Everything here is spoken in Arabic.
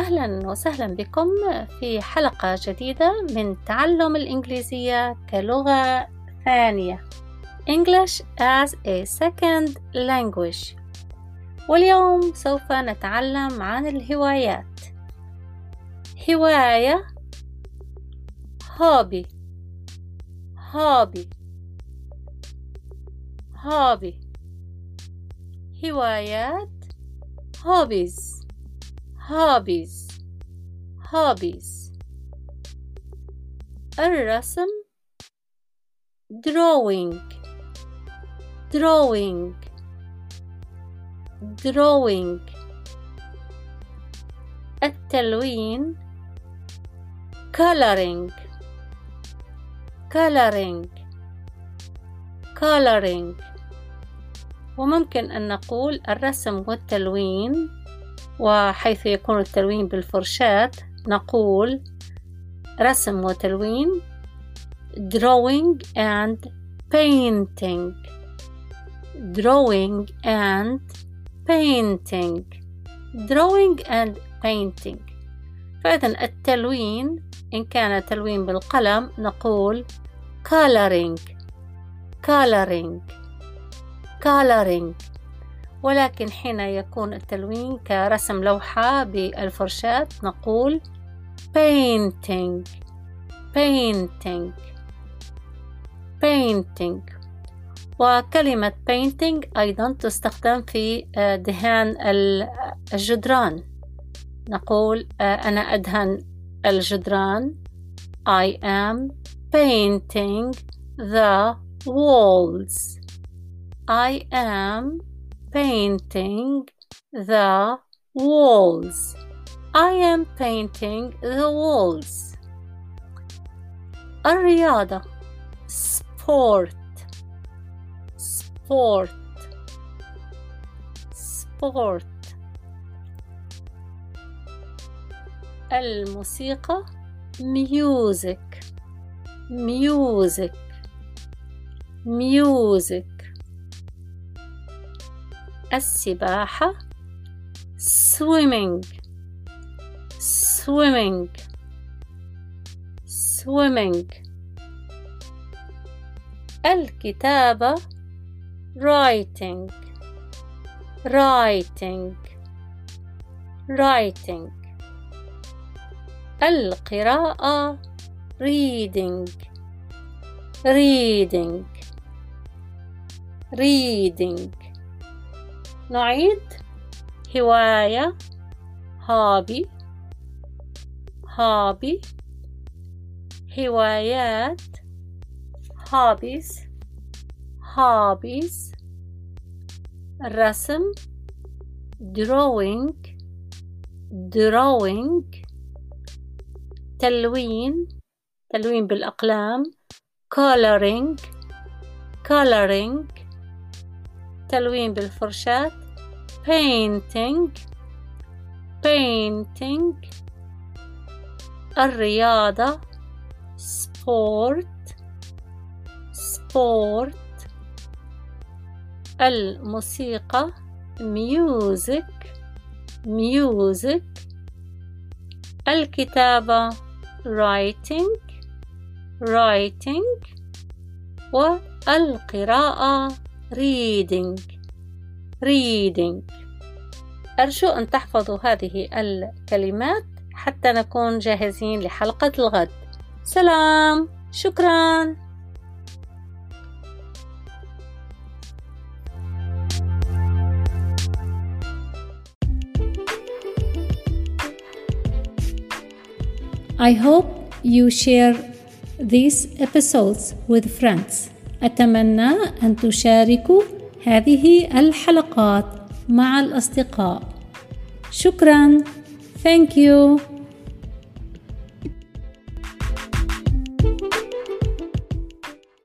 أهلا وسهلا بكم في حلقة جديدة من تعلم الإنجليزية كلغة ثانية. English as a second language. واليوم سوف نتعلم عن الهوايات. هواية hobby hobby hobby. هوايات hobbies. Hobbies hobbies الرسم drawing drawing drawing التلوين coloring coloring coloring وممكن أن نقول الرسم والتلوين وحيث يكون التلوين بالفرشاة نقول رسم وتلوين drawing and painting drawing and painting drawing and painting فإذا التلوين إن كان تلوين بالقلم نقول coloring coloring coloring ولكن حين يكون التلوين كرسم لوحة بالفرشاة نقول painting painting painting. وكلمة painting أيضا تستخدم في آه، دهان الجدران. نقول آه، أنا أدهن الجدران. I am painting the walls. I am painting the walls. I am painting the walls. الرياضة sport sport sport الموسيقى music music music السباحة swimming swimming swimming الكتابة writing writing writing القراءة reading reading reading نعيد. هواية. هابي. هابي. هوايات. هابيز. هابيز. الرسم drawing. drawing. تلوين. تلوين بالأقلام. coloring. coloring. تلوين بالفرشاة painting painting الرياضة sport sport الموسيقى music music الكتابة writing writing والقراءة reading reading. أرجو أن تحفظوا هذه الكلمات حتى نكون جاهزين لحلقة الغد. سلام. شكرا. I hope you share these episodes with friends. أتمنى أن تشاركوا هذه الحلقات مع الأصدقاء. شكرا. Thank you.